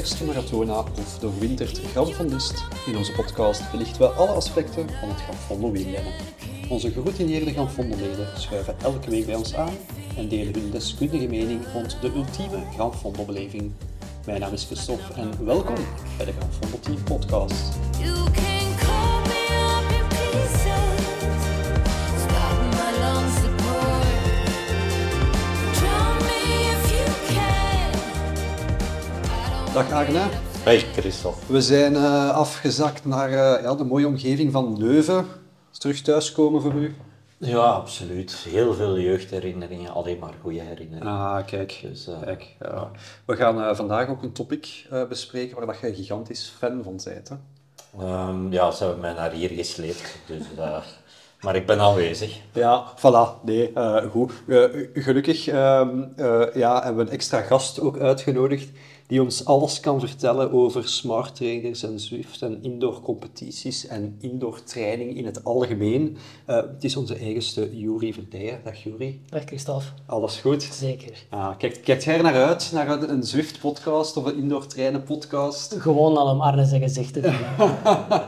eerste marathona of doorwinterd Granfondist. In onze podcast belichten we alle aspecten van het Granfondo wielrennen. Onze geroutineerde Granfondo-leden schuiven elke week bij ons aan en delen hun deskundige mening rond de ultieme Granfondo-beleving. Mijn naam is Christophe en welkom bij de Granfondo Team Podcast. Dag Arne. Hey Christophe. We zijn eh, afgezakt naar eh, ja, de mooie omgeving van Leuven. Is terug thuiskomen voor u? Ja, absoluut. Heel veel jeugdherinneringen, alleen maar goede herinneringen. Ah, kijk. Dus, eh, kijk ja. We gaan vandaag ook een topic bespreken waar dat je een gigantisch fan van bent. Hè? Ehm, ja, ze hebben mij naar hier gesleept, dus, maar ik ben aanwezig. Ja, voilà. Nee, goed. Gelukkig ehm, eh, ja, hebben we een extra gast ook uitgenodigd die ons alles kan vertellen over smart trainers en Zwift en indoor competities en indoor training in het algemeen. Eh, het is onze eigenste Juri Verdijen. Dag Juri. Dag Christophe, Alles goed? zeker. Ah, kijk, kijkt jij er naar uit, naar een, een Zwift-podcast of een indoor trainen podcast? Gewoon al om Arne zijn gezicht te doen.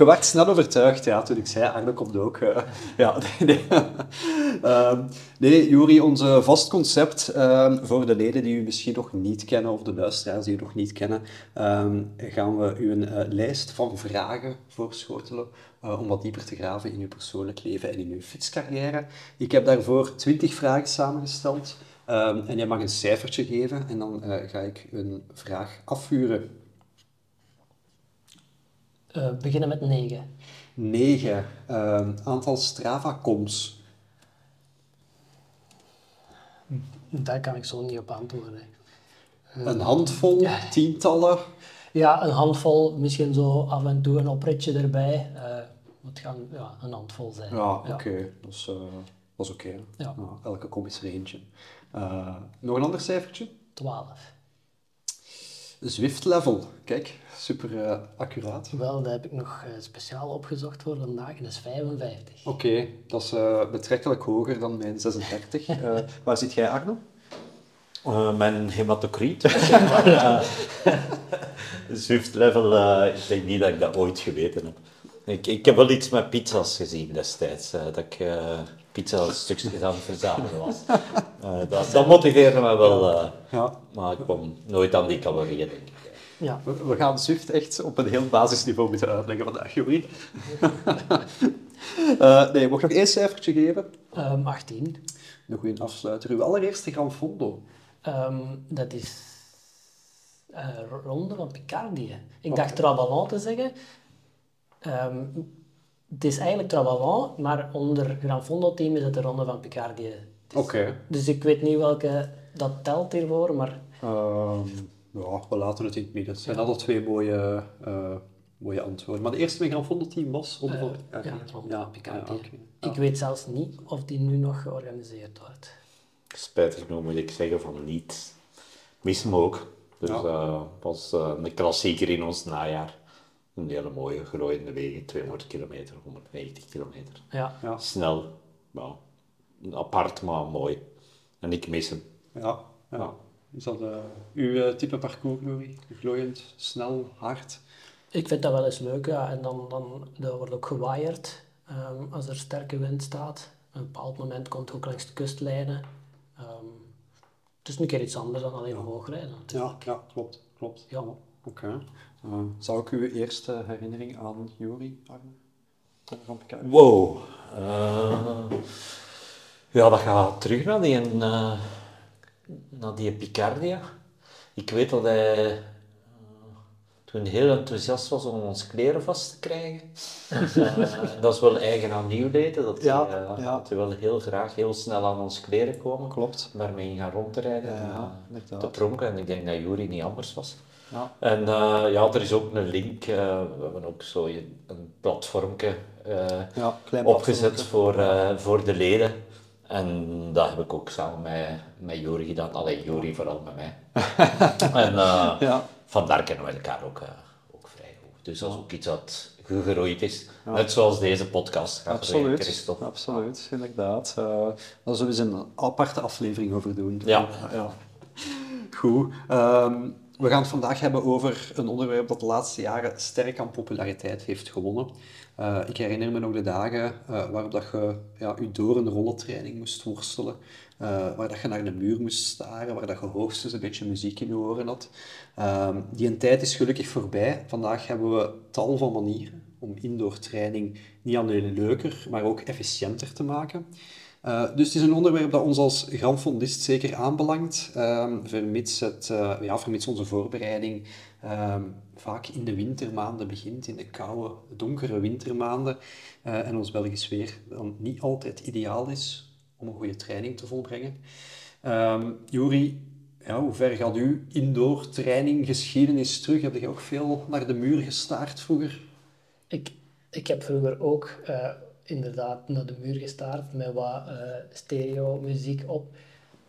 Je werd snel overtuigd, ja, toen ik zei, Arne komt ook. eh. ja, nee, nee. Ehm, nee, Juri, ons vast concept, ehm, voor de leden die u misschien nog niet kennen, of de luisteraars die u nog niet kennen, ehm, gaan we u een eh, lijst van vragen voorschotelen eh, om wat dieper te graven in uw persoonlijk leven en in uw fietscarrière. Ik heb daarvoor twintig vragen samengesteld. en jij mag een cijfertje geven en dan ga ik een vraag afvuren. Eh, beginnen met 9. 9. Ehm, aantal Strava-coms. Daar kan ik zo niet op antwoorden. Een handvol, tientallen. Ja, een handvol, misschien zo af en toe een opritje erbij. Eh het gaan ja, een handvol zijn. Ja, oké. Dat is, eh, dat is oké. Ja. Nou, elke kom is er eentje. Eh, nog een ander cijfertje? 12. Zwift level. Kijk, super eh, accuraat. Wel, dat heb ik nog eh, speciaal opgezocht voor vandaag. Dat is 55. Oké, dat is eh, betrekkelijk hoger dan mijn 36. Eh, waar zit jij, Arno? Eh, mijn hematocriet. maar, eh, Zwift level, eh, ik denk niet dat ik dat ooit geweten heb. Ik, ik heb wel iets met pizza's gezien destijds, eh, dat ik eh pizza-stukjes aan het verzamelen was. Eh, dat, dat motiveerde me wel, eh, Ja. maar ik kwam nooit aan die calorieën, denk ik. Ja, We, we gaan Zwift echt op een heel basisniveau moeten uitleggen vandaag, Juri. Eh nee, mag ik nog één cijfertje geven? Ehm, 18. Een goede afsluiter. Uw allereerste Gran Fondo. Ehm, dat is eh Ronde van Picardie. Ik dacht Trabalan te zeggen. Ehm, het is eigenlijk Trabalan, maar onder Gran Fondo team is het de Ronde van Picardie. Oké. Dus ik weet niet welke dat telt hiervoor, maar Ehm, ja, we laten het in het midden. Het zijn altijd twee mooie, eh, mooie antwoorden. Maar de eerste team was Ronde Eh, van Picardie. ja, Ronde van Picardie. oké. ik weet zelfs niet of die nu nog georganiseerd wordt. Spijtig genoeg moet ik zeggen van niet. Mis hem ook. Dus Ja. eh, was eh, een klassieker in ons najaar. Een hele mooie glooiende wegen, 200 kilometer, 190 kilometer. Ja, Ja, Snel, ja, apart maar mooi. En ik mis hem. ja, ja. Is dat eh, uw eh, type parcours, Juri? Glooiend, snel, hard? ik vind dat wel eens leuk. Ja. En dan, dan dat wordt ook gewaaid ehm, als er sterke wind staat. Op een bepaald moment komt het ook langs de kustlijnen. Ehm, het is een keer iets anders dan alleen omhoog rijden. Ja, ja klopt. klopt. Ja. Oké. Eh, zou ik uw eerste herinnering aan Juri, Arne? Wow. Eh, ja, dat gaat terug naar die, eh, naar die Picardia. Ik weet dat hij eh, toen heel enthousiast was om ons kleren vast te krijgen. Eh, dat is wel eigen aan nieuwleden, dat, Ja, eh, ja. dat hij wel heel graag heel snel aan ons kleren komen. Klopt. Daarmee gaan rond te rijden Ja, en te pronken. En ik denk dat Jury niet anders was. Ja. En ja, er is ook een link. we hebben ook zo een Ja, klein opgezet voor, voor de leden. En dat heb ik ook samen met, met Jori gedaan. Alleen Jori vooral met mij. en eh, Ja. vandaar kennen we elkaar ook, eh, ook vrij goed. Dus dat is ook iets dat gegroeid is. Net zoals deze podcast gaat Absoluut, Christophe. absoluut, inderdaad. Eh daar zullen we eens een aparte aflevering over doen. Ja. ja. Goed. Ehm, we gaan het vandaag hebben over een onderwerp dat de laatste jaren sterk aan populariteit heeft gewonnen. Eh, ik herinner me nog de dagen eh, waarop dat je ja, je door een rollentraining moest worstelen, eh, waar dat je naar de muur moest staren, waar dat je hoogstens een beetje muziek in je oren had. Ehm, die een tijd is gelukkig voorbij. Vandaag hebben we tal van manieren om indoor training niet alleen leuker, maar ook efficiënter te maken. Uh, dus het is een onderwerp dat ons als grandfondist zeker aanbelangt, um, vermits, het, uh, ja, vermits onze voorbereiding um, vaak in de wintermaanden begint, in de koude, donkere wintermaanden, uh, en ons Belgisch weer dan niet altijd ideaal is om een goede training te volbrengen. Um, Juri, ja, hoe ver gaat uw indoor training geschiedenis terug? Heb je ook veel naar de muur gestaard vroeger? Ik, ik heb vroeger ook inderdaad naar de muur gestaard met wat uh, stereo muziek op.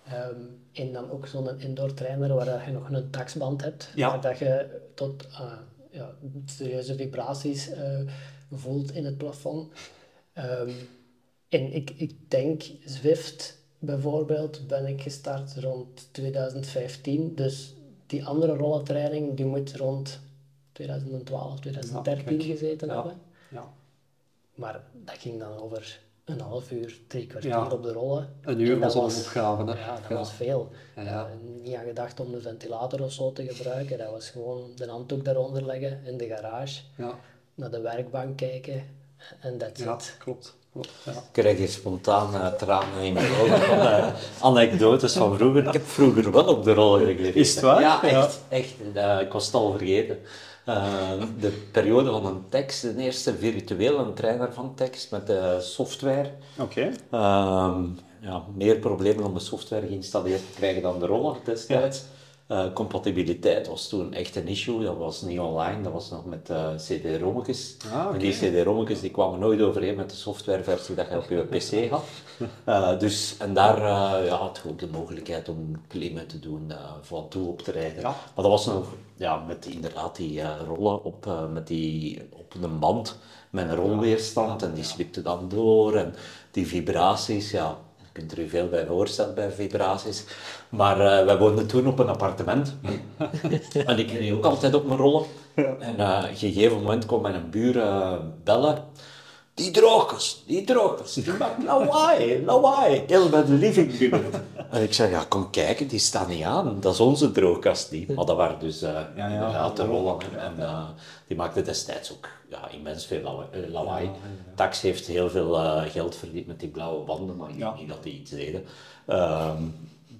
Um, en dan ook zo'n indoor trainer waar je nog een taxband hebt, ja. waar dat je tot uh, ja, serieuze vibraties uh, voelt in het plafond. Um, en ik, ik denk, Zwift bijvoorbeeld, ben ik gestart rond 2015. Dus die andere rollentraining, die moet rond 2012, 2013 ja, gezeten hebben. Ja. Maar dat ging dan over een half uur, drie kwartier Ja. op de rollen. Een uur was dat al een opgave. Hè? Ja, dat Ja. was veel. Ja, ja. Eh, niet aan gedacht om de ventilator of zo te gebruiken. Dat was gewoon de handdoek daaronder leggen in de garage, Ja, naar de werkbank kijken en that's ja, it. klopt. klopt ja. Ik krijg hier spontaan eh, tranen in mijn ogen van eh, anekdotes van vroeger. Ik heb vroeger wel op de rollen gegleven. Is het waar? Ja, Ja. echt. echt. Ik was het al vergeten. Eh, de periode van een tekst, de eerste virtuele trainer van tekst met de software. Oké. Ehm, ja, meer problemen om de software geïnstalleerd te krijgen dan de rollen destijds. Eh, compatibiliteit was toen echt een issue. Dat was niet online, dat was nog met eh, CD-rommetjes. Ah. En die CD-rommetjes die kwamen nooit overeen met de softwareversie dat je op je PC had. Eh, dus, en daar ja, had je ook de mogelijkheid om klimmen te doen, van toe op te rijden. Ja. Maar dat was nog ja, met inderdaad die rollen op, met die, op een band met een rolweerstand en die slipte dan door en die vibraties, ja, je kunt er u veel bij voorstellen bij vibraties. Maar eh, wij woonden toen op een appartement en ik reed ook altijd op mijn rollen. En eh, op een gegeven moment kwam mijn buur eh, bellen. Die droogkast, die droogkast, die maakt lawaai, lawaai. Heel bij de living binnen. En ik zei, ja, kom kijken, die staat niet aan. Dat is onze droogkast niet. Maar dat waren dus ja. inderdaad de rollen. En die maakte destijds ook ja, immens veel lawa- lawaai. Tax heeft heel veel geld verdiend met die blauwe banden, maar ik Ja. denk niet dat die iets deden. Ehm,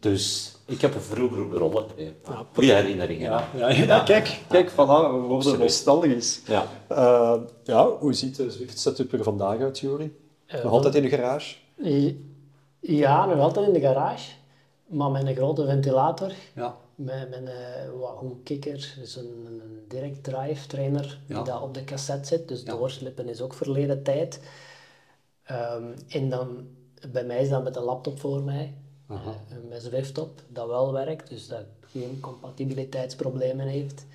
dus ik heb er vroeger de rollen. Ja, goede herinneringen. Ja, ja, ja, kijk, kijk, voilà, we worden nostalgisch. Ja. Eh, ja, hoe ziet de Zwift-setup er vandaag uit, Juri? Eh, Nog altijd in de garage? Ja, nog altijd in de garage, maar met een grote ventilator. Ja. Met, met een wat, hoekkikker, dus een, een een direct drive trainer die daar op de cassette zit. Dus Ja. doorslippen is ook verleden tijd. Ehm, en dan, bij mij is dat met een laptop voor mij, Aha. met Zwift op, dat wel werkt, dus dat geen compatibiliteitsproblemen heeft.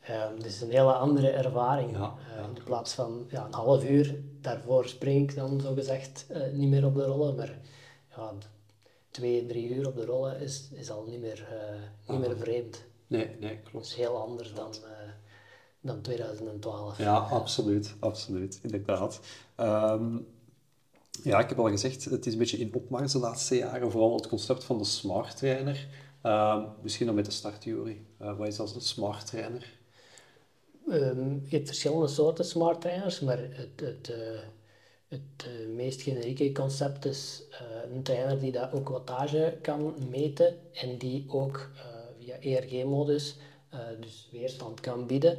Ehm dus een hele andere ervaring. Ja, Eh, in plaats van ja, een half uur, daarvoor spring ik dan zogezegd uh, niet meer op de rollen, maar ja, twee, drie uur op de rollen is, is al niet meer, eh, niet meer vreemd. Nee, nee, Dat klopt. is heel anders dan, dan 2012. Ja, absoluut, absoluut, inderdaad. Ehm, ja, ik heb al gezegd, het is een beetje in opmars de laatste jaren, vooral het concept van de smart trainer. Ehm, misschien dan met de start, Juri. Eh, wat is als de smart trainer? Ehm, je hebt verschillende soorten smart trainers, maar het, het, eh, het eh, meest generieke concept is eh, een trainer die dat ook wattage kan meten en die ook via ERG-modus dus weerstand kan bieden.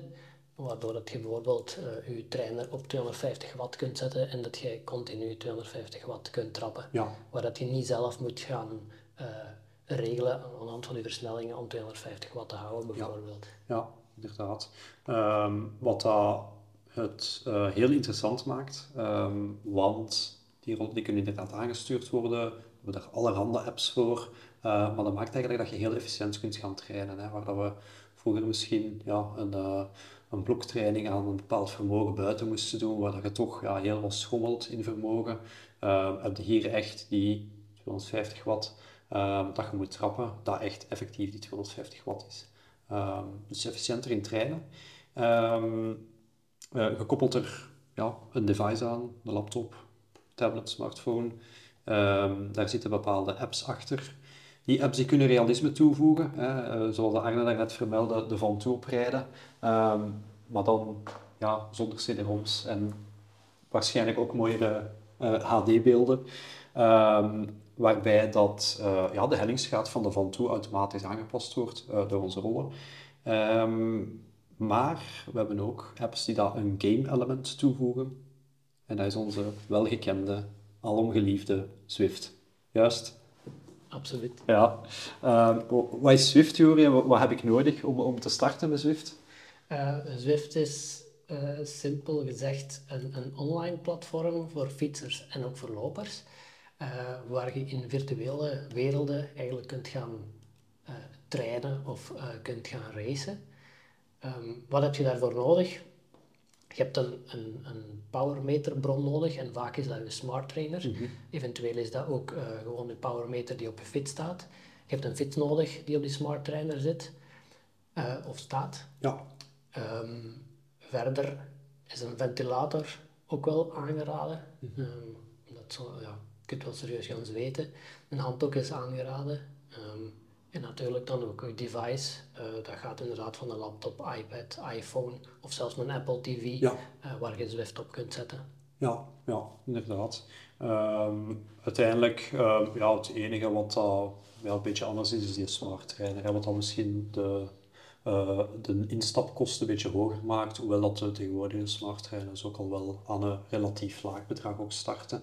Waardoor dat je bijvoorbeeld eh, je trainer op 250 watt kunt zetten en dat je continu 250 watt kunt trappen. Ja. Waar dat je niet zelf moet gaan eh, regelen aan de hand van je versnellingen om 250 watt te houden bijvoorbeeld. Ja, inderdaad. Ehm, wat dat het eh, heel interessant maakt, ehm, want die rollen die kunnen inderdaad aangestuurd worden, we hebben daar allerhande apps voor, maar dat maakt eigenlijk dat je heel efficiënt kunt gaan trainen. Hè, waar dat we vroeger misschien ja, een, een bloktraining aan een bepaald vermogen buiten moesten doen, waar je toch ja, heel wat schommelt in vermogen, eh, heb je hier echt die 250 watt, eh, dat je moet trappen, dat echt effectief die 250 watt is. Ehm, dus efficiënter in trainen. Ehm eh, gekoppeld er ja, een device aan, de laptop, tablet, smartphone. Ehm, daar zitten bepaalde apps achter. Die apps die kunnen realisme toevoegen, hè, eh, zoals Arne daarnet vermeldde, de Van Toe oprijden. Ehm, maar dan ja, zonder CD-ROMs en waarschijnlijk ook mooiere eh, HD-beelden. Ehm, waarbij dat, eh, ja, de hellingsgraad van de Van Toe automatisch aangepast wordt eh, door onze rollen. Ehm, maar we hebben ook apps die dat een game-element toevoegen. En dat is onze welgekende, alomgeliefde Swift. Juist? Absoluut. Ja. Ehm, wat is Swift, Juri? en Wat, wat heb ik nodig om, om te starten met Swift? Eh, Zwift is eh, simpel gezegd een, een online platform voor fietsers en ook voor lopers, eh, waar je in virtuele werelden eigenlijk kunt gaan trainen of kunt gaan racen. Ehm, wat heb je daarvoor nodig? Je hebt een, een, een powermeterbron nodig en vaak is dat je smart trainer. Eventueel is dat ook eh, gewoon een powermeter die op je fiets staat. Je hebt een fiets nodig die op die smart trainer zit eh, of staat. Ja. Ehm, verder is een ventilator ook wel aangeraden. Ehm, dat zo, ja, je kunt wel serieus gaan zweten. Een handdoek is aangeraden. Ehm, en natuurlijk dan ook je device. Eh, dat gaat inderdaad van een laptop, iPad, iPhone of zelfs een Apple TV Ja. eh, waar je Zwift op kunt zetten. Ja, ja, inderdaad. Ehm, uiteindelijk, ehm, ja, het enige wat ja, een beetje anders is, is die smart trainer. hè, Wat dan misschien de, eh, de instapkosten een beetje hoger maakt, hoewel dat de tegenwoordige smart trainers ook al wel aan een relatief laag bedrag ook starten.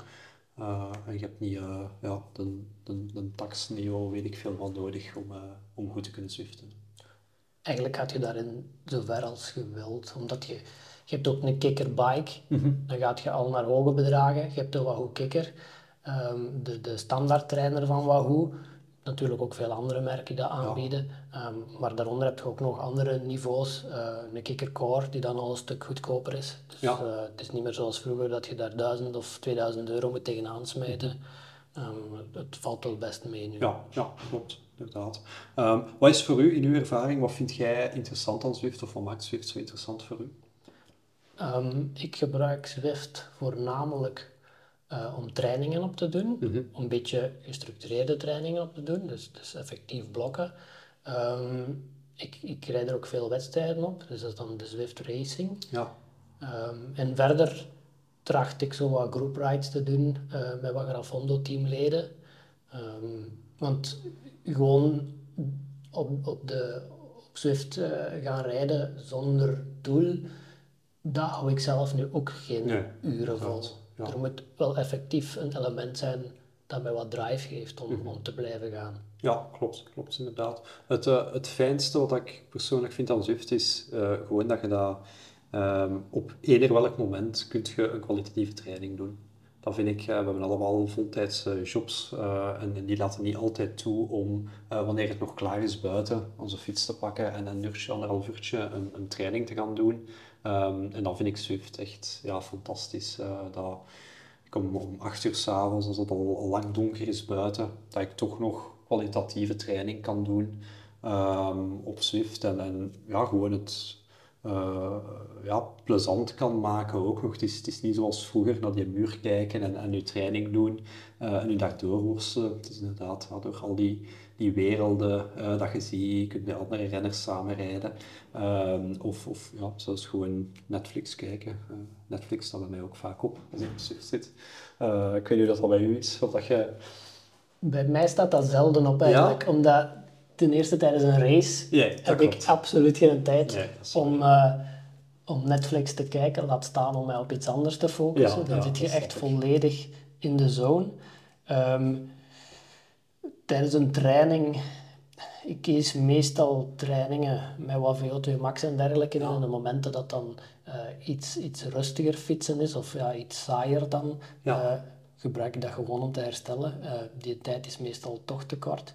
Eh, en je hebt niet eh, ja, de, de, de taxniveau, weet ik veel wat nodig om, eh, om goed te kunnen zwiften. Eigenlijk gaat je daarin zo ver als je wilt, omdat je, je hebt ook een kickerbike, dan gaat je al naar hoge bedragen. Je hebt de Wahoo Kicker, ehm, de, de standaard trainer van Wahoo. Natuurlijk ook veel andere merken die dat aanbieden. Ehm, maar daaronder heb je ook nog andere niveaus. eh, een Kicker Core die dan al een stuk goedkoper is. Dus Ja. eh, het is niet meer zoals vroeger dat je daar 1000 of 2000 euro moet tegenaan smijten. Ehm, het, valt wel best mee nu. Ja, ja klopt, inderdaad. Ehm, wat is voor u, in uw ervaring, wat vind jij interessant aan Zwift of wat maakt Zwift zo interessant voor u? Ik gebruik Zwift voornamelijk eh, om trainingen op te doen, om een beetje gestructureerde trainingen op te doen, dus, dus effectief blokken. Ehm, ik, ik rijd er ook veel wedstrijden op, dus dat is dan de Zwift Racing. Ja, Ehm, en verder tracht ik zo wat group rides te doen eh, met wat Grafondo teamleden. Ehm, want gewoon op, op, de, op Zwift eh, gaan rijden zonder doel, dat hou ik zelf nu ook geen Nee, uren vol. ja. Er moet wel effectief een element zijn dat mij wat drive geeft Mhm. om, om te blijven gaan. ja klopt, klopt inderdaad. Het, eh, het fijnste wat ik persoonlijk vind aan Zwift is eh, gewoon dat je dat ehm, op eender welk moment kunt je een kwalitatieve training doen. Dat vind ik, eh, we hebben allemaal voltijdse jobs en, die laten niet altijd toe om, wanneer het nog klaar is buiten, onze fiets te pakken en een uurtje, anderhalf uurtje een, een training te gaan doen. Ehm, en dan vind ik Zwift echt ja, fantastisch. eh, dat ik om, om acht uur s'avonds, als het al, lang donker is buiten, dat ik toch nog kwalitatieve training kan doen ehm, op Zwift. En, en ja, gewoon het eh, ja, plezant kan maken ook nog. Het is, het is niet zoals vroeger naar die muur kijken en, en je training doen eh, en je daar doorworstelen. Het is inderdaad ja, al die, die werelden eh, dat je ziet, je kunt met andere renners samenrijden. Ehm, of, of ja, zelfs gewoon Netflix kijken. Eh, Netflix staat bij mij ook vaak op als ik op zit. Eh, ik weet niet hoe dat al bij u is, of dat je... Bij mij staat dat zelden op eigenlijk, omdat ten eerste tijdens een race Ja, heb ik absoluut geen tijd Nee, om, om Netflix te kijken, laat staan om mij op iets anders te focussen. Ja, Dan ja, zit je echt volledig in de zone. Ehm, tijdens een training, ik kies meestal trainingen met wat VO2 max en dergelijke in. En de momenten dat dan eh, iets, iets rustiger fietsen is of ja, iets saaier dan, Ja. eh, gebruik ik dat gewoon om te herstellen. Eh, die tijd is meestal toch te kort.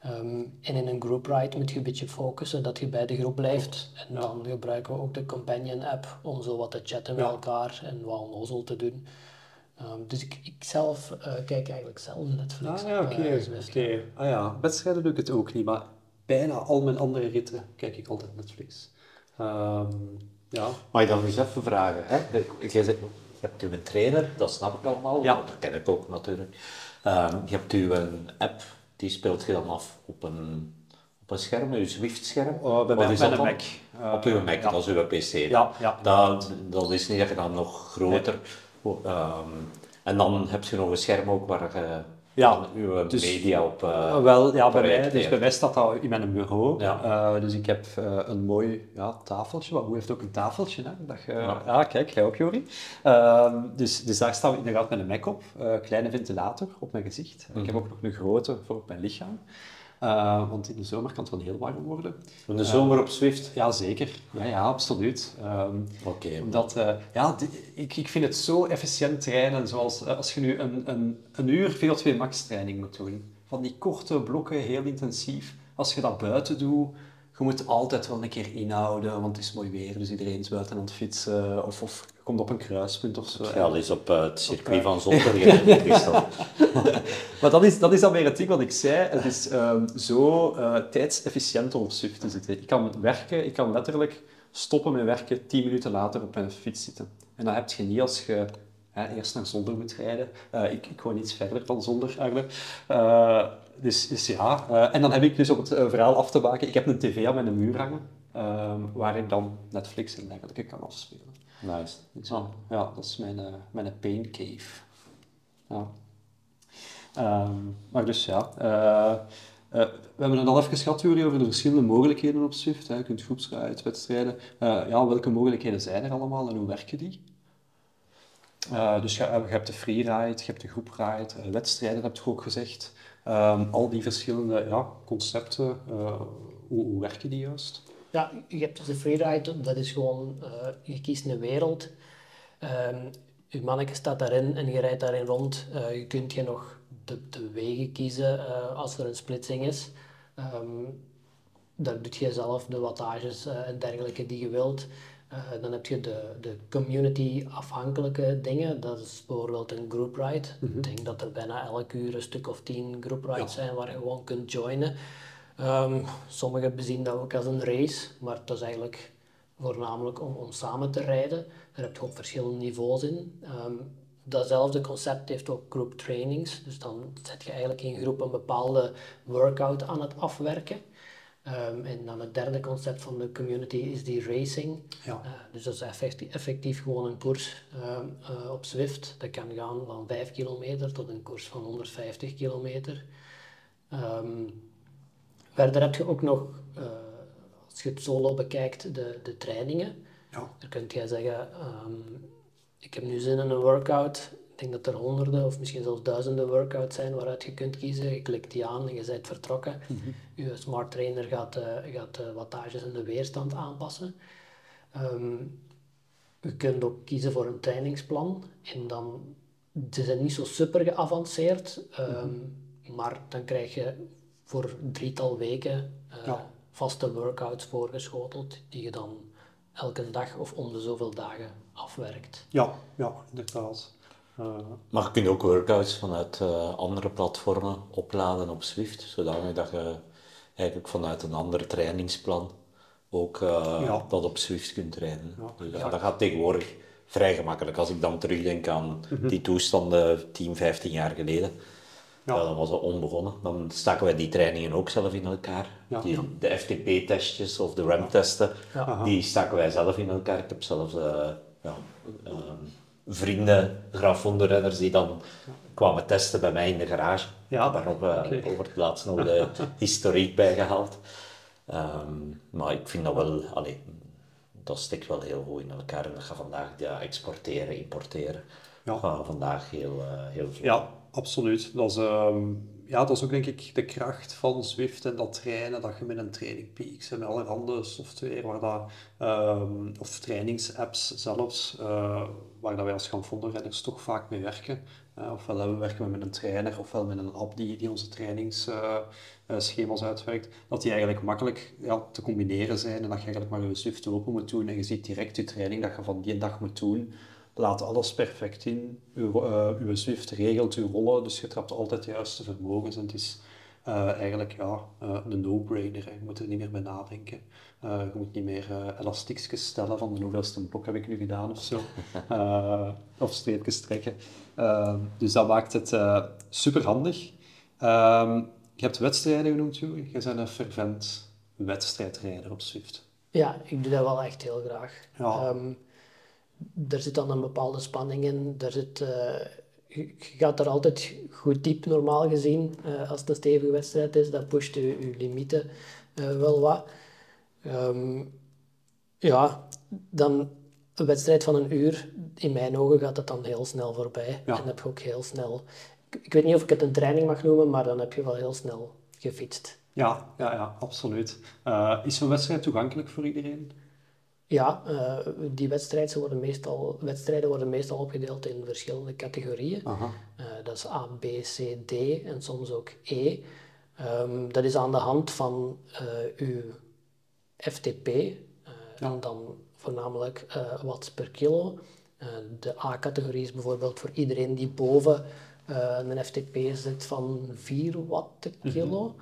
Ehm, en in een group ride moet je een beetje focussen dat je bij de groep blijft. En dan gebruiken we ook de companion app om zo wat te chatten met elkaar en wat onnozel te doen. Ehm, dus ik, ik zelf eh, kijk eigenlijk zelden Netflix. Ah ja, oké. eh, oké. Ah ja, wedstrijden doe ik het ook niet, maar bijna al mijn andere ritten kijk ik altijd Netflix. Ehm, ja. Mag ik dan eens even vragen? Hè? Je, zegt, je hebt uw trainer, dat snap ik allemaal, Ja. dat ken ik ook natuurlijk. Ehm, je hebt uw app, die speelt je dan af op een, op een scherm, uw Swift-scherm? Oh, bij Of mij- is bij dat een? Mac. Eh, op uw Mac, ja. dat is uw PC. Ja, ja. Dat, dat is niet dat je dan nog groter... ehm, en dan heb je nog een scherm ook waar je Ja, uw dus- media op... Uh, wel, ja, bij mij, dus bij mij staat dat in mijn bureau. Ja. Eh, dus ik heb eh, een mooi ja, tafeltje. Want hoe heeft ook een tafeltje? Hè? Dat je, Ja. kijk, jij ook, Jori. Ehm, dus, dus daar staat inderdaad met een Mac op. Kleine ventilator op mijn gezicht. Ik heb ook nog een grote voor op mijn lichaam. Eh, want in de zomer kan het wel heel warm worden. Van de zomer op Swift? Ja, zeker. Ja, ja absoluut. Ehm, Oké. omdat, eh, ja, ik, ik vind het zo efficiënt trainen, zoals eh, als je nu een, een, een uur VO2 max training moet doen. Van die korte blokken, heel intensief. Als je dat buiten doet, je moet altijd wel een keer inhouden, want het is mooi weer, dus iedereen is buiten aan het fietsen. Of, of komt op een kruispunt of zo. Ja, dat is op eh, het circuit van Zolder. Maar dat is, dat is dan weer het ding wat ik zei. Het is ehm, zo eh, tijdsefficiënt om op Swift te zitten. Ik kan werken, ik kan letterlijk stoppen met werken, tien minuten later op mijn fiets zitten. En dat heb je niet als je hè, eerst naar Zonder moet rijden. Eh, ik, ik woon iets verder van Zonder, eigenlijk. Dus, dus ja, en dan heb ik dus om het verhaal af te maken, ik heb een tv aan mijn muur hangen, ehm, waar ik dan Netflix en dergelijke kan afspelen. Nice. Dus ja, ja, dat is mijn, eh, mijn pain cave. Ja. Ehm, maar dus ja, eh, eh, we hebben het al even gehad, over de verschillende mogelijkheden op Swift. Hè. Je kunt groepsrijd, wedstrijden. Ja, welke mogelijkheden zijn er allemaal en hoe werken die? Dus je, je hebt de freeride, je hebt de groepride, wedstrijden heb je ook gezegd. Ehm, al die verschillende ja, concepten, hoe, hoe werken die juist? Ja, je hebt dus de freeride, dat is gewoon, eh, je kiest een wereld. Ehm je manneke staat daarin en je rijdt daarin rond. Eh, je kunt je nog de, de wegen kiezen eh, als er een splitsing is. Ehm daar doe je zelf de wattages en dergelijke die je wilt. Dan heb je de, de community-afhankelijke dingen. Dat is bijvoorbeeld een group ride. Ik denk dat er bijna elk uur een stuk of tien group rides zijn waar je gewoon kunt joinen. Ehm sommigen bezien dat ook als een race, maar het is eigenlijk voornamelijk om, om samen te rijden. Daar heb je ook verschillende niveaus in. Ehm, datzelfde concept heeft ook group trainings. Dus dan zet je eigenlijk in groep een bepaalde workout aan het afwerken. Ehm, en dan het derde concept van de community is die racing. Ja. Eh, dus dat is effectief, effectief gewoon een koers eh, op Zwift. Dat kan gaan van 5 kilometer tot een koers van 150 kilometer. Verder heb je ook nog, eh, als je het solo bekijkt, de, de trainingen. Ja. Dan kun je zeggen, ehm, ik heb nu zin in een workout. Ik denk dat er honderden of misschien zelfs duizenden workouts zijn waaruit je kunt kiezen. Je klikt die aan en je bent vertrokken. Je smart trainer gaat, eh, gaat de wattages en de weerstand aanpassen. Ehm, je kunt ook kiezen voor een trainingsplan. En dan, ze zijn niet zo super geavanceerd, ehm, maar dan krijg je voor een drietal weken eh, Ja. vaste workouts voorgeschoteld, die je dan elke dag of om de zoveel dagen afwerkt. Ja, ja, inderdaad. Eh, Maar je kunt ook workouts vanuit eh, andere platformen opladen op Swift, zodanig dat je eigenlijk vanuit een ander trainingsplan ook eh, Ja. dat op Swift kunt trainen. Ja. Dus ja, dat gaat tegenwoordig vrij gemakkelijk. Als ik dan terugdenk aan die toestanden 10, 15 jaar geleden, Ja. was het onbegonnen. Dan staken wij die trainingen ook zelf in elkaar. Ja. Die, de FTP-testjes of de RAM-testen, Ja. die staken wij zelf in elkaar. Ik heb zelfs ja, ehm, vrienden, grafhondenrenners, die dan kwamen testen bij mij in de garage. Ja, Daarop eh, oké. over het laatst nog de historiek bijgehaald. Ehm, maar ik vind dat wel, allee, dat stikt wel heel goed in elkaar. En dat gaat vandaag ja, exporteren, importeren. Ja. Gaat vandaag heel, eh, heel. Ja, absoluut. Dat is, ehm, ja, dat is ook denk ik de kracht van Zwift en dat trainen, dat je met een Training Peaks en met allerhande software, waar dat, ehm, of trainingsapps zelfs, eh, waar dat wij als Ganfonderrenners toch vaak mee werken. Eh, ofwel we werken we met een trainer, ofwel met een app die, die onze trainingsschema's uitwerkt, dat die eigenlijk makkelijk ja, te combineren zijn en dat je eigenlijk maar je Zwift open moet doen en je ziet direct je training dat je van die dag moet doen laat alles perfect in. Uw, eh, uw Zwift regelt uw rollen, dus je trapt altijd de juiste vermogens. En het is, eh, eigenlijk ja, eh, een no-brainer. hè. Je moet er niet meer bij nadenken. Eh, je moet niet meer elastiekjes stellen van de hoeveelste blok heb ik nu gedaan of zo. Eh, of streepjes trekken. Eh, dus dat maakt het eh super handig. Ehm, je hebt wedstrijden genoemd, Joeri. Je bent een fervent wedstrijdrijder op Swift. Ja, ik doe dat wel echt heel graag. Ja. Ehm, er zit dan een bepaalde spanning in. Er zit, eh, je gaat er altijd goed diep, normaal gezien. Eh, als het een stevige wedstrijd is, dan pusht je je limieten eh, wel wat. Ehm, ja, dan een wedstrijd van een uur, in mijn ogen gaat dat dan heel snel voorbij. Ja. En heb je ook heel snel... Ik, ik weet niet of ik het een training mag noemen, maar dan heb je wel heel snel gefietst. Ja, ja, ja absoluut. Is zo'n wedstrijd toegankelijk voor iedereen? Ja, eh, die wedstrijden worden, meestal, wedstrijden worden meestal opgedeeld in verschillende categorieën. Eh, dat is A, B, C, D en soms ook E. Ehm, dat is aan de hand van eh, uw FTP, en dan voornamelijk watts per kilo. De A-categorie is bijvoorbeeld voor iedereen die boven een FTP zit van 4 watt per kilo.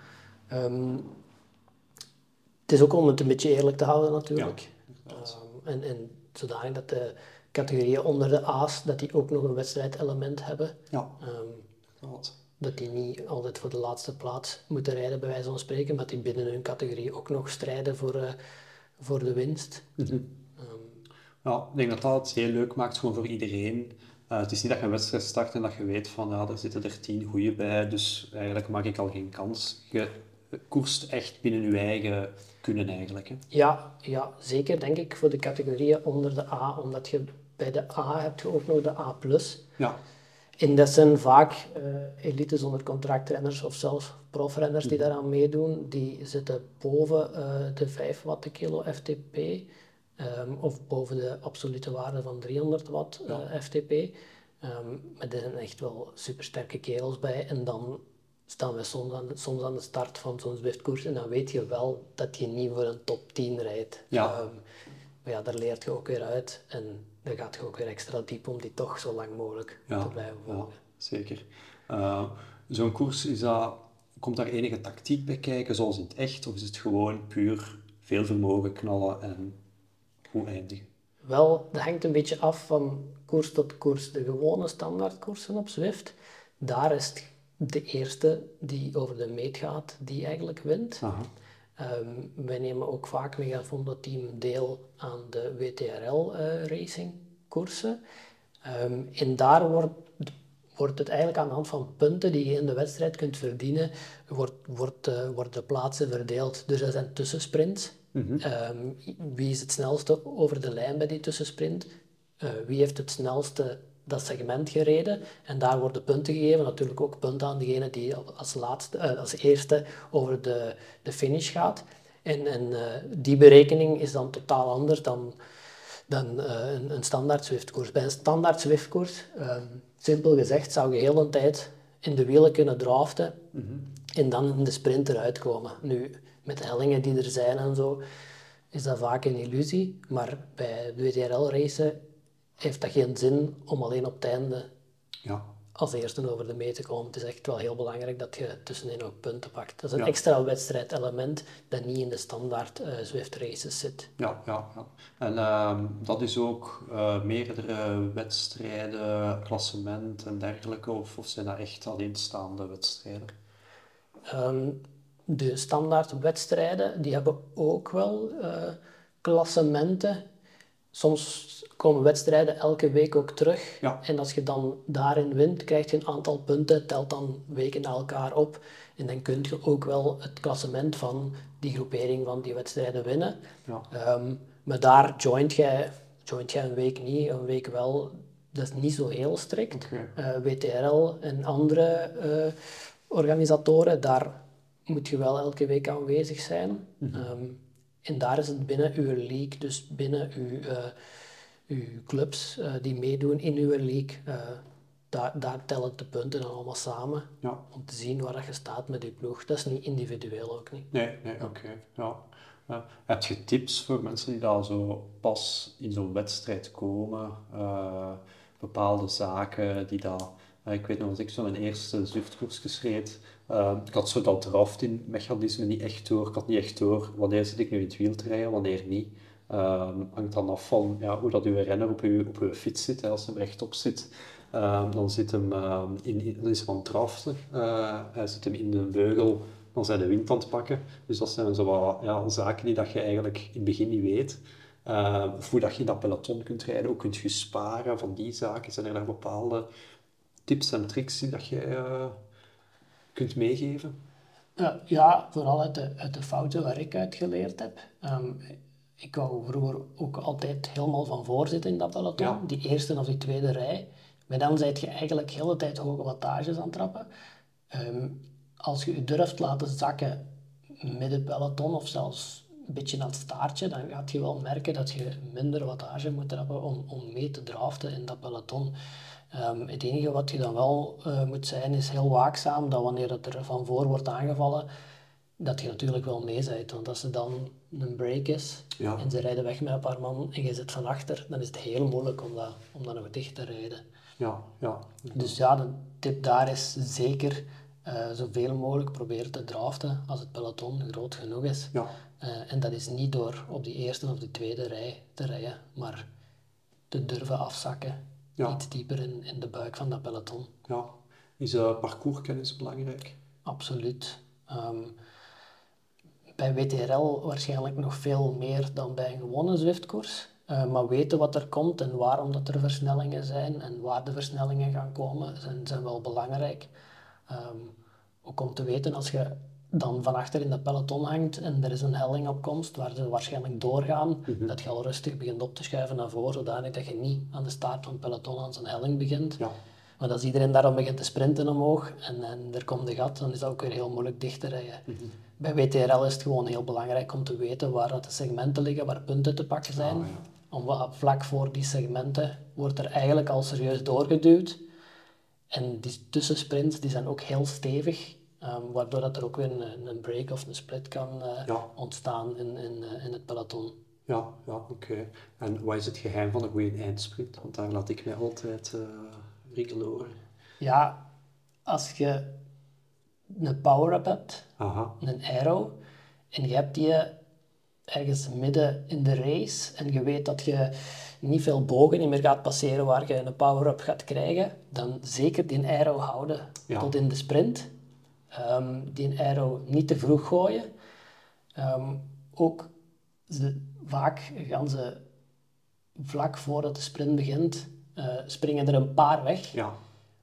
Ehm, het is ook om het een beetje eerlijk te houden natuurlijk. Ehm, en, en zodanig dat de categorieën onder de A's, dat die ook nog een wedstrijdelement hebben. Ja, Ehm, dat die niet altijd voor de laatste plaats moeten rijden, bij wijze van spreken, maar die binnen hun categorie ook nog strijden voor, eh, voor de winst. Mhm. Ehm, Ja, ik denk dat dat het heel leuk maakt gewoon voor iedereen. Eh, het is niet dat je een wedstrijd start en dat je weet van ja, er zitten er tien goeie bij, dus eigenlijk maak ik al geen kans. Je koerst echt binnen je eigen kunnen eigenlijk. Hè. ja, ja, zeker denk ik voor de categorieën onder de A, omdat je bij de A hebt je ook nog de A+. Ja, En dat zijn vaak eh elite zonder contractrenners of zelfs profrenners die daaraan meedoen. Die zitten boven eh, de 5 watt kilo FTP ehm, of boven de absolute waarde van 300 watt eh, FTP. Ehm, maar er zijn echt wel supersterke kerels bij. En dan staan we soms aan, de, soms aan de start van zo'n Zwift-koers en dan weet je wel dat je niet voor een top 10 rijdt. Ja. Ehm, maar ja, daar leert je ook weer uit en dan gaat je ook weer extra diep om die toch zo lang mogelijk ja, te blijven ja volgen. zeker. Eh, Zo'n koers, is dat, komt daar enige tactiek bij kijken, zoals in het echt, of is het gewoon puur veel vermogen knallen en goed eindigen? Wel, dat hangt een beetje af van koers tot koers. De gewone standaardkoersen op Zwift, daar is het de eerste die over de meet gaat, die eigenlijk wint. Aha. Ehm, wij nemen ook vaak met het Fondo-team deel aan de WTRL eh, Racing koersen. Ehm, en daar wordt, wordt het eigenlijk aan de hand van punten die je in de wedstrijd kunt verdienen, wordt, wordt, eh, worden de plaatsen verdeeld. Dus dat zijn tussensprints. Ehm, wie is het snelste over de lijn bij die tussensprint? Eh, wie heeft het snelste dat segment gereden? En daar worden punten gegeven. Natuurlijk ook punten aan degene die als, laatste, eh, als eerste over de, de finish gaat. En, en eh, die berekening is dan totaal anders dan, dan eh, een, een standaard Zwift-koers. Bij een standaard Zwift-koers, ehm, simpel gezegd, zou je heel de tijd in de wielen kunnen draften en dan in de sprint eruit komen. Nu, met de hellingen die er zijn en zo, is dat vaak een illusie. Maar bij WTRL-racen heeft dat geen zin om alleen op het einde Ja, als eerste over de meet te komen. Het is echt wel heel belangrijk dat je tussenin ook punten pakt. Dat is een Ja. extra wedstrijdelement dat niet in de standaard eh, Zwift races zit. ja, ja. ja. En ehm, dat is ook eh, meerdere wedstrijden, klassement en dergelijke, of, of zijn dat echt alleenstaande wedstrijden? Ehm, de standaard wedstrijden, die hebben ook wel eh, klassementen. Soms komen wedstrijden elke week ook terug. Ja. En als je dan daarin wint, krijg je een aantal punten, telt dan weken na elkaar op. En dan kun je ook wel het klassement van die groepering van die wedstrijden winnen. Ja. Ehm, maar daar joint jij, joint jij een week niet, een week wel. Dat is niet zo heel strikt. Eh, WTRL en andere eh, organisatoren, daar moet je wel elke week aanwezig zijn. Ehm, en daar is het binnen uw league, dus binnen uw, eh, uw clubs eh, die meedoen in uw league, eh, daar, daar tellen de punten dan allemaal samen Ja. om te zien waar dat je staat met je ploeg. Dat is niet individueel ook niet. Nee, nee, oké. Ja. Heb je tips voor mensen die daar zo pas in zo'n wedstrijd komen? Eh, bepaalde zaken die daar ik weet nog, als ik zo mijn eerste Zwift-koersjes reed, eh, ik had zo dat drafting-mechanisme niet echt door. Ik had niet echt door wanneer zit ik nu in het wiel te rijden, wanneer niet. Ehm, hangt dan af van ja, hoe dat uw renner op uw, op uw fiets zit. Hè. Als hij rechtop zit, ehm, dan, zit hem, ehm, in, in, is hij aan het. Eh, hij zit hem in de beugel, dan zijn de wind aan het pakken. Dus dat zijn zo wat ja, zaken die dat je eigenlijk in het begin niet weet. Hoe dat je in dat peloton kunt rijden, hoe kunt je sparen van die zaken. Zijn er daar bepaalde tips en tricks die dat je eh, kunt meegeven? Ja, ja, vooral uit de, uit de fouten waar ik uit geleerd heb. Ik wou vroeger ook altijd helemaal van voor zitten in dat peloton, Ja. die eerste of die tweede rij. Maar dan zijt je eigenlijk de hele tijd hoge wattages aan het trappen. Ehm, als je je durft laten zakken midden peloton of zelfs een beetje aan het staartje, dan gaat je wel merken dat je minder wattage moet trappen om, om mee te draften in dat peloton. Ehm, het enige wat je dan wel eh, moet zijn, is heel waakzaam dat wanneer het er van voor wordt aangevallen, dat je natuurlijk wel mee bent. Want als er dan een break is Ja. en ze rijden weg met een paar man en je zit van achter, dan is het heel moeilijk om dat, om dat nog dicht te rijden. Ja, ja. Dus ja, de tip daar is zeker eh, zoveel mogelijk proberen te draften als het peloton groot genoeg is. Ja, Eh, en dat is niet door op die eerste of die tweede rij te rijden, maar te durven afzakken. Ja. Iets dieper in, in de buik van dat peloton. ja. Is uh, parcourskennis belangrijk? Absoluut. Ehm, bij WTRL waarschijnlijk nog veel meer dan bij een gewone Zwift-koers. Eh, maar weten wat er komt en waarom dat er versnellingen zijn en waar de versnellingen gaan komen, zijn, zijn wel belangrijk. Ehm, ook om te weten als je dan van achter in dat peloton hangt en er is een helling op komst waar ze waarschijnlijk doorgaan, dat je al rustig begint op te schuiven naar voren, zodanig dat je niet aan de staart van het peloton aan zijn helling begint. Ja, Maar als iedereen daarom begint te sprinten omhoog en, en er komt een gat, dan is dat ook weer heel moeilijk dicht te rijden. Bij WTRL is het gewoon heel belangrijk om te weten waar dat de segmenten liggen, waar punten te pakken zijn. Ja. Omdat vlak voor die segmenten wordt er eigenlijk al serieus doorgeduwd. En die tussensprints die zijn ook heel stevig, ehm, waardoor dat er ook weer een, een break of een split kan eh, Ja. ontstaan in, in, eh, in het peloton. ja, ja oké. En wat is het geheim van een goede eindsprint? Want daar laat ik mij altijd uh, rinkelen Ja, als je een power-up hebt, Aha, een arrow, en je hebt die ergens midden in de race en je weet dat je niet veel bogen niet meer gaat passeren waar je een power-up gaat krijgen, dan zeker die arrow houden Ja. tot in de sprint. Ehm, die arrow niet te vroeg gooien. Ehm, ook ze, vaak gaan ze vlak voordat de sprint begint, eh, springen er een paar weg. ja,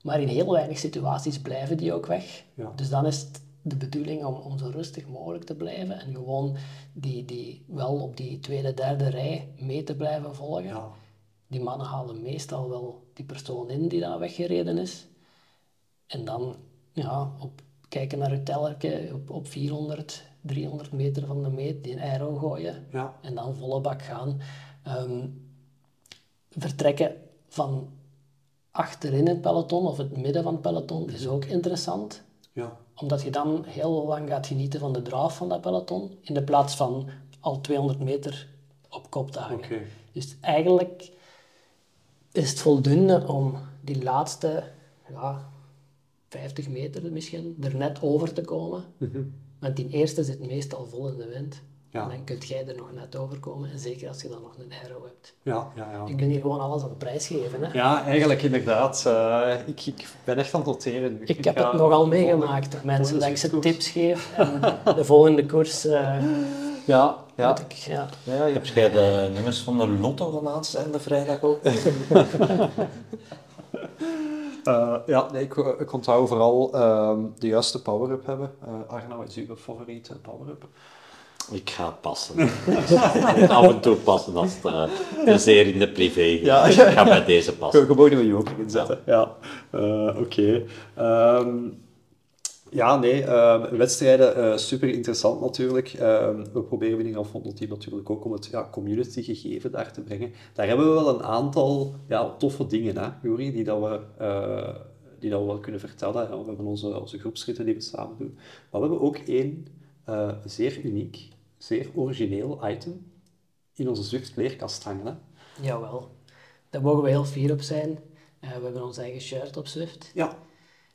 Maar in heel weinig situaties blijven die ook weg. Ja. Dus dan is het de bedoeling om, om zo rustig mogelijk te blijven en gewoon die, die wel op die tweede, derde rij mee te blijven volgen. ja, Die mannen halen meestal wel die persoon in die dan weggereden is. En dan ja, op, kijken naar het tellertje op, op 400, 300 meter van de meet, die een arrow gooien ja, en dan volle bak gaan. Ehm, vertrekken van achterin het peloton of het midden van het peloton is ook interessant, ja, omdat je dan heel lang gaat genieten van de draaf van dat peloton, in de plaats van al 200 meter op kop te hangen. Dus eigenlijk is het voldoende om die laatste ja, 50 meter misschien er net over te komen. Want die eerste zit meestal vol in de wind. Ja. En dan kun jij er nog net over komen. En zeker als je dan nog een arrow hebt. Ja, ja, ja. Ik ben hier gewoon alles aan het prijsgeven. Hè? Ja, eigenlijk inderdaad. Eh, ik, ik ben echt aan het noteren. Ik heb het nogal meegemaakt. Dat mensen dat ik ze tips geef. En de volgende koers eh, Ja, ja. ik... Ja. Ja, je hebt jij de nummers van de lotto van aanstaande vrijdag ook? Eh, ja, nee, ik, ik onthoud vooral ehm, de juiste power-up hebben. Eh Arno, is uw favoriete power-up? Ik ga passen. Af en toe passen als het te zeer in de privé Ja. Ik ga bij deze passen. Gewoon een joker inzetten. Ja, Eh, oké. Ehm, ja, nee, ehm, wedstrijden, eh, super interessant natuurlijk. Ehm, we proberen binnen Grand Team natuurlijk ook om het ja, community gegeven daar te brengen. Daar hebben we wel een aantal ja, toffe dingen, hè, Juri, die, dat we, die dat we wel kunnen vertellen. Ja, we hebben onze, onze groepsritten die we samen doen. Maar we hebben ook één zeer uniek, zeer origineel item in onze Zwift kleerkast hangen. Hè. Jawel. Daar mogen we heel fier op zijn. Eh, we hebben ons eigen shirt op Zwift. Ja.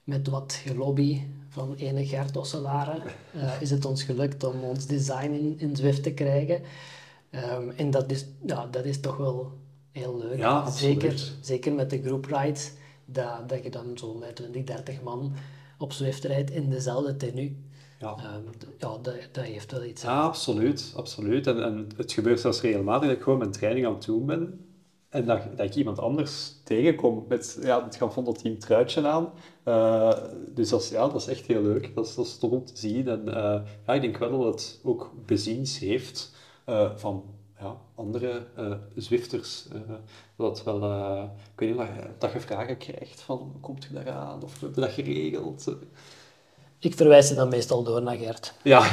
Met wat gelobby van ene Gert Osselaren eh, is het ons gelukt om ons design in, in Zwift te krijgen. Ehm, en dat is, ja, dat is toch wel heel leuk. Ja, absoluut. zeker, zeker met de group rides, dat, dat je dan zo met 20, 30 man op Zwift rijdt in dezelfde tenue. Ja. D- ja, dat, dat heeft wel iets. Ja, absoluut. absoluut. En, en het gebeurt zelfs regelmatig dat ik gewoon mijn training aan het doen ben en dat, dat ik iemand anders tegenkom met ja, het Team truitje aan. Eh, dus dat is, ja, dat is echt heel leuk. Dat is, dat is tof om te zien. En eh, ja, ik denk wel dat het ook beziens heeft eh, van ja, andere Zwifters. dat wel, ik weet niet je, dat je vragen krijgt van, hoe komt je daaraan? Of we hebben dat geregeld? Ik verwijs ze dan meestal door naar Gert. Ja.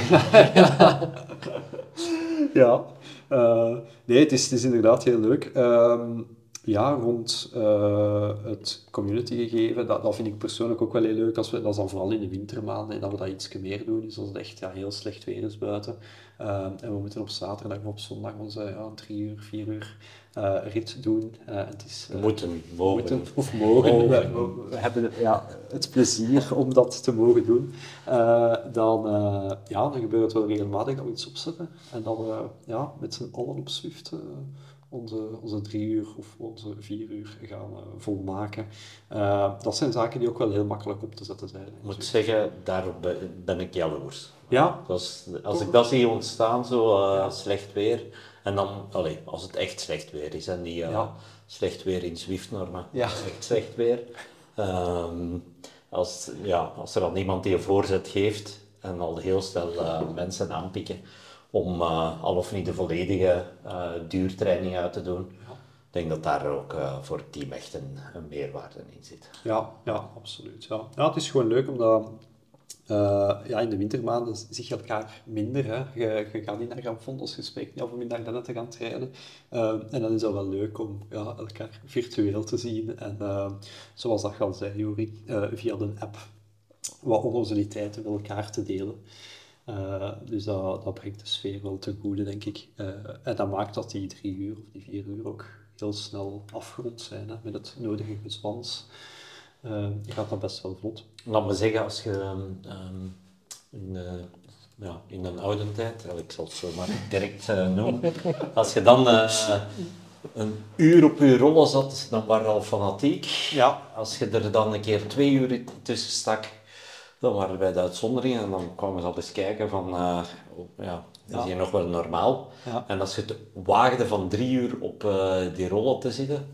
ja. Eh, nee, het is, het is inderdaad heel leuk. Ehm, ja, rond eh, het community gegeven, dat, dat vind ik persoonlijk ook wel heel leuk. Als we, dat is dan vooral in de wintermaanden en dat we dat iets meer doen. Dus als het echt ja, heel slecht weer is buiten. Ehm, en we moeten op zaterdag of op zondag onze ja, drie uur, vier uur eh, rit doen. Eh, het is, eh, Moeten, mogen. moeten of mogen. Mogen. We, we- hebben ja, het plezier om dat te mogen doen. Eh, dan, eh, ja, dan gebeurt het wel regelmatig dat we iets opzetten. En dan eh, ja, met z'n allen op Zwift eh, onze, onze drie uur of onze vier uur gaan eh, volmaken. Eh, dat zijn zaken die ook wel heel makkelijk op te zetten zijn. Ik moet zeggen, daar be- ben ik jaloers. Ja, is, als ik dat zie ontstaan, zo eh, slecht weer, en dan, allee, als het echt slecht weer is, en die Ja. slecht weer in Zwift-normen, Ja. echt slecht weer. Ehm, als, ja, als er dan iemand die een voorzet geeft, en al heel snel mensen aanpikken om eh, al of niet de volledige eh, duurtraining uit te doen, ik denk dat daar ook eh, voor het team echt een, een meerwaarde in zit. Ja, ja, absoluut. Ja. Ja, het is gewoon leuk omdat ja, in de wintermaanden zie je elkaar minder. Hè. Je, je gaat niet naar Fondos, je spreekt niet af om in Ardennen te gaan trainen. En dan is dat wel leuk om ja, elkaar virtueel te zien. En zoals dat al zei, Juri, eh, via de app wat onnozeliteiten met elkaar te delen. Eh, dus dat, dat brengt de sfeer wel ten goede, denk ik. Eh, en dat maakt dat die drie uur of die vier uur ook heel snel afgerond zijn hè, met het nodige gezwans. Eh, je gaat dat best wel vlot. Laat me zeggen, als je ehm, ehm, in, eh, ja, in een oude tijd, ik zal het zo maar direct eh, noemen, als je dan eh, een uur op je rollen zat, dan waren we al fanatiek. Ja. Als je er dan een keer twee uur tussen stak, dan waren we bij de uitzonderingen en dan kwamen ze al eens kijken van, eh, oh, ja, is Ja. hier nog wel normaal? Ja. En als je het waagde van drie uur op eh, die rollen te zitten,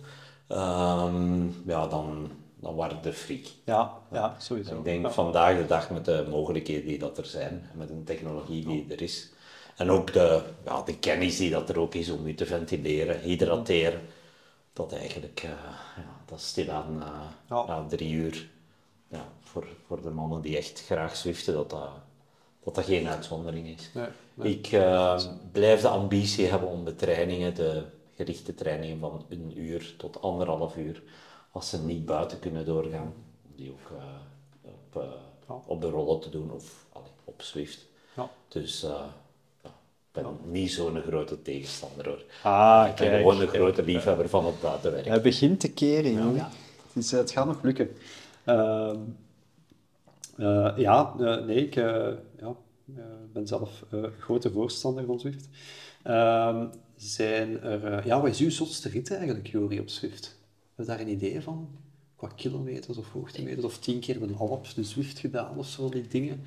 ehm, ja, dan, dan waren de freak. Ja, ja, sowieso. Ik denk vandaag de dag met de mogelijkheden die dat er zijn, met de technologie die er is, en ook de, ja, de kennis die dat er ook is om je te ventileren, hydrateren, dat eigenlijk, eh, ja, dat is stilaan Ja. ja, drie uur, voor, voor de mannen die echt graag zwiften, dat dat, dat, dat geen uitzondering is. Nee, nee. Ik eh, blijf de ambitie hebben om de trainingen, de gerichte trainingen van een uur tot anderhalf uur, als ze niet buiten kunnen doorgaan, om die ook eh, op, eh, Ja. op de rollen te doen of allee, op Swift. Ja. Dus eh, ja, ik ben niet zo'n grote tegenstander hoor. Ah, Ik ben gewoon een grote liefhebber van het buitenwerk. Hij begint te keren, jongen. Het, is, het gaat nog lukken. Eh, ja, eh, nee, ik eh, ja, ben zelf grote voorstander van Zwift. Ehm, zijn er, ja, wat is uw zotste rit eigenlijk, Jori, op Zwift? Heb je daar een idee van? Qua kilometers of hoogtemeters? Of tien keer een Alp, de Zwift gedaan of zo, die dingen?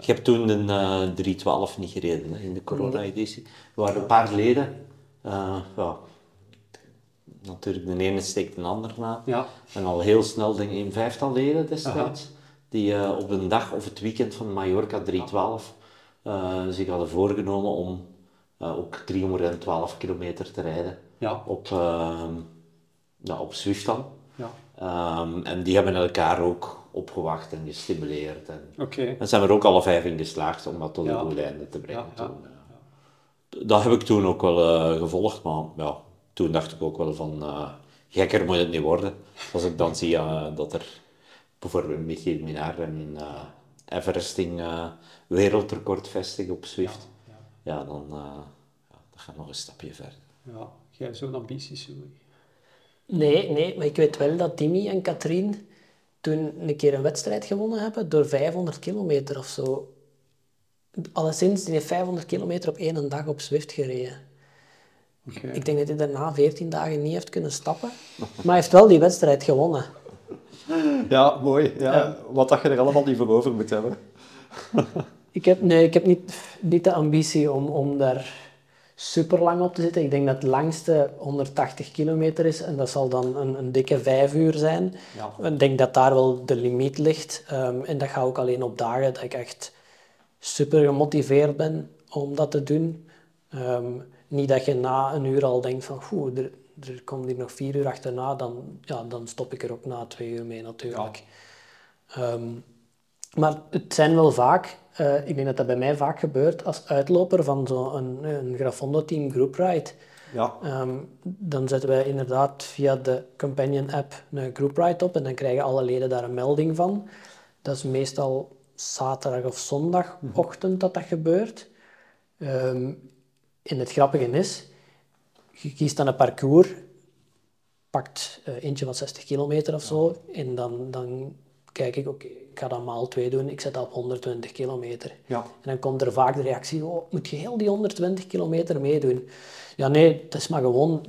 Ik heb toen een eh 312 niet gereden hè, in de corona-editie. Er waren een paar leden. ja, natuurlijk, de ene steekt de ander na. Ja. En al heel snel, denk ik, een vijftal leden destijds. Die eh, op een dag of het weekend van Mallorca 312 eh, zich hadden voorgenomen om eh, ook 312 kilometer te rijden. Ja. Op, eh, ja, op Zwift dan. Ja. Ehm, en die hebben elkaar ook opgewacht en gestimuleerd. En, en zijn er ook alle vijf in geslaagd om dat tot een goed einde te brengen. Toen. Dat heb ik toen ook wel gevolgd, maar ja, toen dacht ik ook wel van, gekker moet het niet worden. Als ik dan zie dat er bijvoorbeeld Michiel Minaar een eh Everesting eh, wereldrecord vestigt op Zwift, ja, dan eh, ja, dat gaat nog een stapje verder. Ja. Jij hebt zo'n ambities, Jori? Nee, nee, maar ik weet wel dat Timmy en Katrien toen een keer een wedstrijd gewonnen hebben door 500 kilometer of zo. Alleszins, die heeft 500 kilometer op één dag op Zwift gereden. Ik denk dat hij daarna 14 dagen niet heeft kunnen stappen. Maar hij heeft wel die wedstrijd gewonnen. Ja, mooi. Ja. Wat dat je er allemaal niet voor over moet hebben. Ik heb, nee, ik heb niet, niet de ambitie om, om daar super lang op te zitten. Ik denk dat het langste 180 kilometer is en dat zal dan een, een dikke vijf uur zijn. Ja. Ik denk dat daar wel de limiet ligt. Ehm, en dat ga ook alleen op dagen dat ik echt super gemotiveerd ben om dat te doen. Ehm, niet dat je na een uur al denkt van, "Oeh, er, er komt hier nog vier uur achterna, dan, ja, dan stop ik er ook na twee uur mee natuurlijk. Ehm, maar het zijn wel vaak, eh, ik denk dat dat bij mij vaak gebeurt, als uitloper van zo'n een, een Grafondo-team group ride. Ja. Ehm, dan zetten wij inderdaad via de Companion app een group ride op en dan krijgen alle leden daar een melding van. Dat is meestal zaterdag of zondagochtend dat dat gebeurt. Ehm, en het grappige is, je kiest dan een parcours, pakt eh, eentje van 60 kilometer of zo, en dan, dan kijk ik, oké, ik ga dat maal 2 doen, ik zet dat op 120 kilometer. Ja. En dan komt er vaak de reactie, oh, moet je heel die 120 kilometer meedoen? Ja, nee, het is maar gewoon,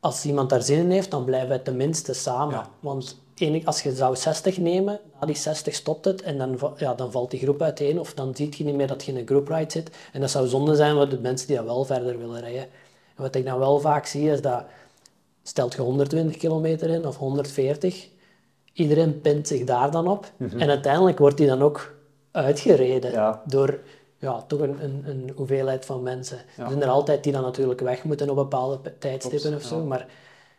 als iemand daar zin in heeft, dan blijven wij tenminste samen. Ja. Want enig, als je zou 60 nemen, na die 60 stopt het en dan, ja, dan valt die groep uiteen of dan zie je niet meer dat je in een group ride zit. En dat zou zonde zijn voor de mensen die dat wel verder willen rijden. En wat ik dan wel vaak zie is dat, stelt je 120 kilometer in of 140, iedereen pint zich daar dan op. En uiteindelijk wordt die dan ook uitgereden Ja. door ja, toch een, een, een hoeveelheid van mensen. Ja. Er zijn er altijd die dan natuurlijk weg moeten op bepaalde tijdstippen of zo, ja. maar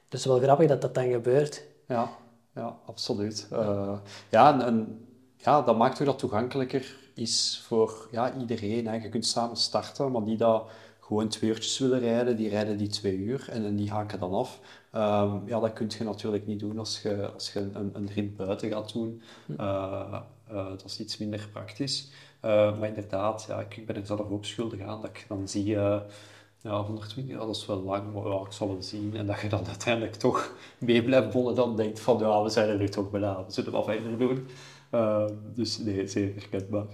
het is wel grappig dat dat dan gebeurt. Ja, ja absoluut. Eh, ja, en, en ja, dat maakt ook dat toegankelijker is voor ja, iedereen. Hè. Je kunt samen starten, maar die dat gewoon twee uurtjes willen rijden, die rijden die twee uur en, en die haken dan af. Ehm, ja, dat kun je natuurlijk niet doen als je, als je een, een rit buiten gaat doen. Eh, eh, dat is iets minder praktisch. Eh, maar inderdaad, ja, ik, ik ben er zelf ook schuldig aan dat ik dan zie... ja, 120, ja, dat is wel lang, maar ja, ik zal wel zien. En dat je dan uiteindelijk toch mee blijft bollen, dan denkt van, ja, we zijn er nu toch bijna, we zullen wel verder doen. Ehm, dus nee, zeer herkenbaar.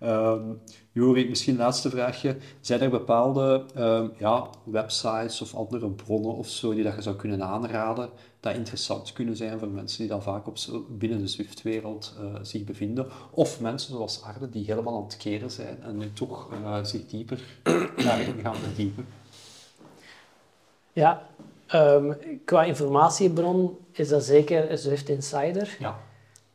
Ehm Jori, misschien een laatste vraagje. Zijn er bepaalde ehm, ja, websites of andere bronnen of zo die dat je zou kunnen aanraden, dat interessant kunnen zijn voor mensen die dan vaak op, zo- binnen de Zwift-wereld eh, zich bevinden? Of mensen zoals Arne, die helemaal aan het keren zijn en nu toch eh, zich dieper daarin gaan verdiepen? Ja, ehm, qua informatiebron is dat zeker Zwift Insider. Ja.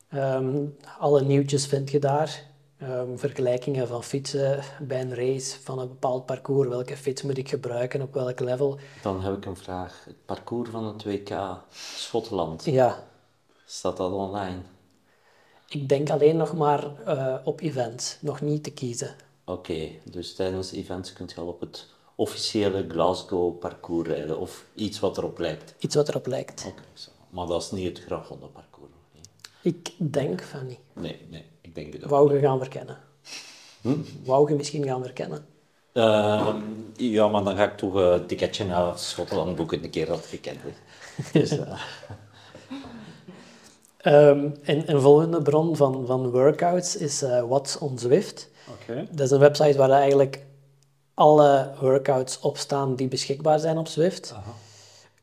Ehm, alle nieuwtjes vind je daar. Ehm, vergelijkingen van fietsen bij een race van een bepaald parcours. Welke fiets moet ik gebruiken, op welk level. Dan heb ik een vraag. Het parcours van het WK Schotland, Ja, staat dat online? ik denk alleen nog maar eh, op events, nog niet te kiezen. Oké, dus tijdens events kunt je al op het officiële Glasgow parcours rijden of iets wat erop lijkt. Iets wat erop lijkt. Oké, maar dat is niet het Grafonde parcours. niet. Ik denk van niet. Nee, nee, ik denk het ook. Wou je gaan verkennen? Wou je misschien gaan verkennen? Ehm, ja, maar dan ga ik toch een ticketje naar Schotland boeken, een keer dat gekend is. Dus, eh, Ehm, en een volgende bron van, van workouts is eh, What's on Zwift. Oké. Dat is een website waar eigenlijk alle workouts op staan die beschikbaar zijn op Zwift.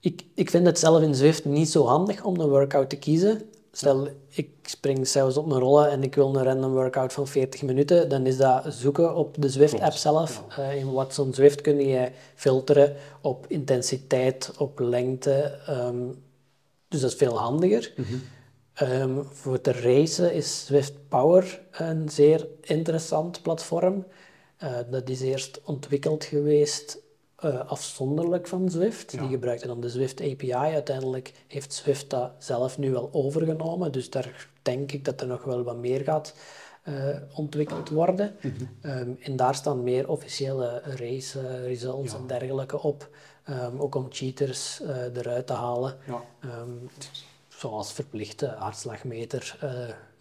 Ik, ik vind het zelf in Zwift niet zo handig om een workout te kiezen. Stel, ik spring zelfs op mijn rollen en ik wil een random workout van 40 minuten, dan is dat zoeken op de Zwift-app zelf. Eh, in What's on Zwift kun je filteren op intensiteit, op lengte. ehm, dus dat is veel handiger. Ehm, voor te racen is Zwift Power een zeer interessant platform. Eh, dat is eerst ontwikkeld geweest eh, afzonderlijk van Zwift. Die gebruikte dan de Zwift API. Uiteindelijk heeft Zwift dat zelf nu wel overgenomen. Dus daar denk ik dat er nog wel wat meer gaat eh, ontwikkeld worden. Ehm, en daar staan meer officiële race eh, results en dergelijke op. Ehm, ook om cheaters eruit te halen. Ja. Ehm, zoals verplichte hartslagmeter.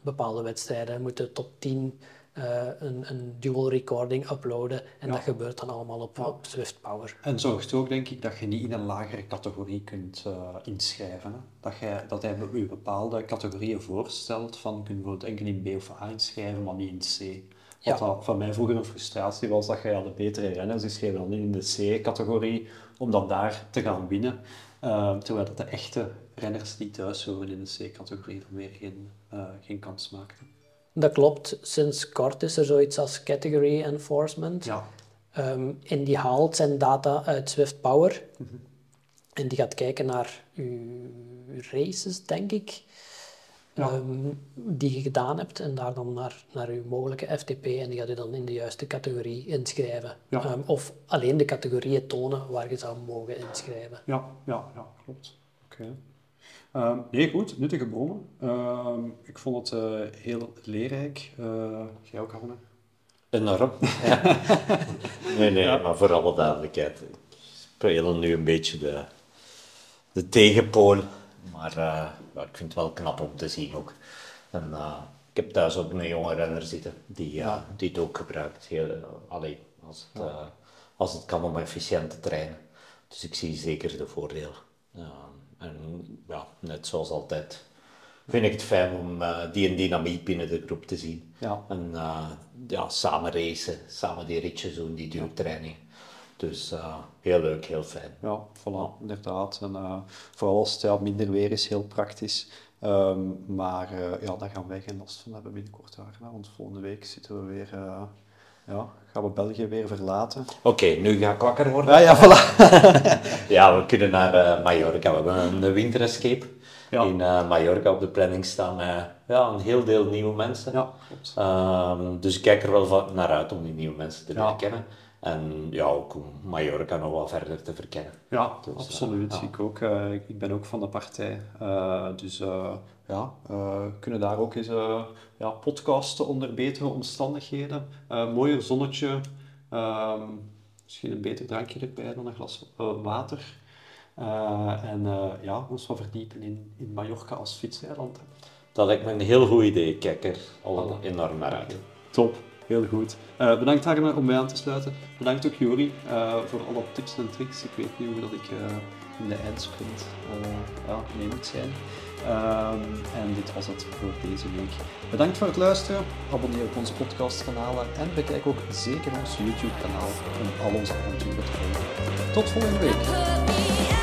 bepaalde wedstrijden moeten top 10 eh, een, een dual recording uploaden. En Ja. dat gebeurt dan allemaal op, Ja. op Swift Power. En zorgt ook, denk ik, dat je niet in een lagere categorie kunt eh, inschrijven. Hè? Dat, jij, dat hij u bepaalde categorieën voorstelt, van je kunt bijvoorbeeld enkel in B of A inschrijven, maar niet in C. Wat Ja. dat van mij vroeger een frustratie was, dat je ja, de betere renners die schreven dan in de C-categorie, om dan daar te gaan winnen. Eh, terwijl dat de echte renners die thuis horen in de C-categorie dan weer geen, eh, geen kans maakten. Dat klopt. Sinds kort is er zoiets als Category Enforcement. Ja, Ehm, en die haalt zijn data uit Swift Power. Mhm. En die gaat kijken naar uw races, denk ik, Ja. ehm, die je gedaan hebt. En daar dan naar, naar uw mogelijke FTP. En die gaat u dan in de juiste categorie inschrijven. Ja. Ehm, of alleen de categorieën tonen waar je zou mogen inschrijven. Ja, ja, ja klopt. Oké. Ehm, nee, goed, nuttige bronnen. Ehm, ik vond het eh, heel leerrijk. Eh, jij ook, Arne? Enorm. Ja. Nee, nee, maar voor alle duidelijkheid. Ik speel nu een beetje de, de tegenpool. Maar eh, ik vind het wel knap om te zien ook. En, ik heb thuis ook een jonge renner zitten die, die het ook gebruikt. Heel, eh, allee, als, het, als het kan om efficiënt te trainen. Dus ik zie zeker de voordelen. Ja, en ja, net zoals altijd vind ik het fijn om eh, die dynamiek binnen de groep te zien. Ja. En eh, ja, samen racen, samen die ritjes doen, die duurtraining. Dus eh, heel leuk, heel fijn. Ja, voilà, inderdaad. En vooral als het ja, minder weer is, heel praktisch. Ehm, maar ja, daar gaan wij geen last van hebben binnenkort, Arne. Want volgende week zitten we weer... ja, gaan we België weer verlaten. Oké, nu ga ik wakker worden. Ja, ja, voilà. Ja, we kunnen naar eh, Mallorca. We hebben een winterescape Ja. in eh, Mallorca op de planning staan met ja, een heel deel nieuwe mensen. Ja, klopt. Ehm, dus ik kijk er wel naar uit om die nieuwe mensen te Ja. leren kennen. En ja, ook om Mallorca nog wel verder te verkennen. Ja, Dus, eh, absoluut. ja. Ik ook. eh, ik ik ben ook van de partij. Eh, dus eh, ja, eh, we kunnen daar ook eens eh, ja, podcasten onder betere omstandigheden. Eh mooier zonnetje. ehm, misschien een beter drankje erbij dan een glas water. En ja, ons wat verdiepen in, in Mallorca als fietseiland. Dat lijkt me een heel goed idee. Ik kijk er al enorm naar uit. Top, heel goed. Bedankt Arne om mij aan te sluiten. Bedankt ook Jori voor alle tips en tricks. Ik weet nu hoe dat ik in de eindsprint ja, mee moet zijn. Ehm, en dit was het voor deze week. Bedankt voor het luisteren. Abonneer op onze podcastkanalen en bekijk ook zeker ons YouTube kanaal om al onze avonturen te volgen. Tot volgende week.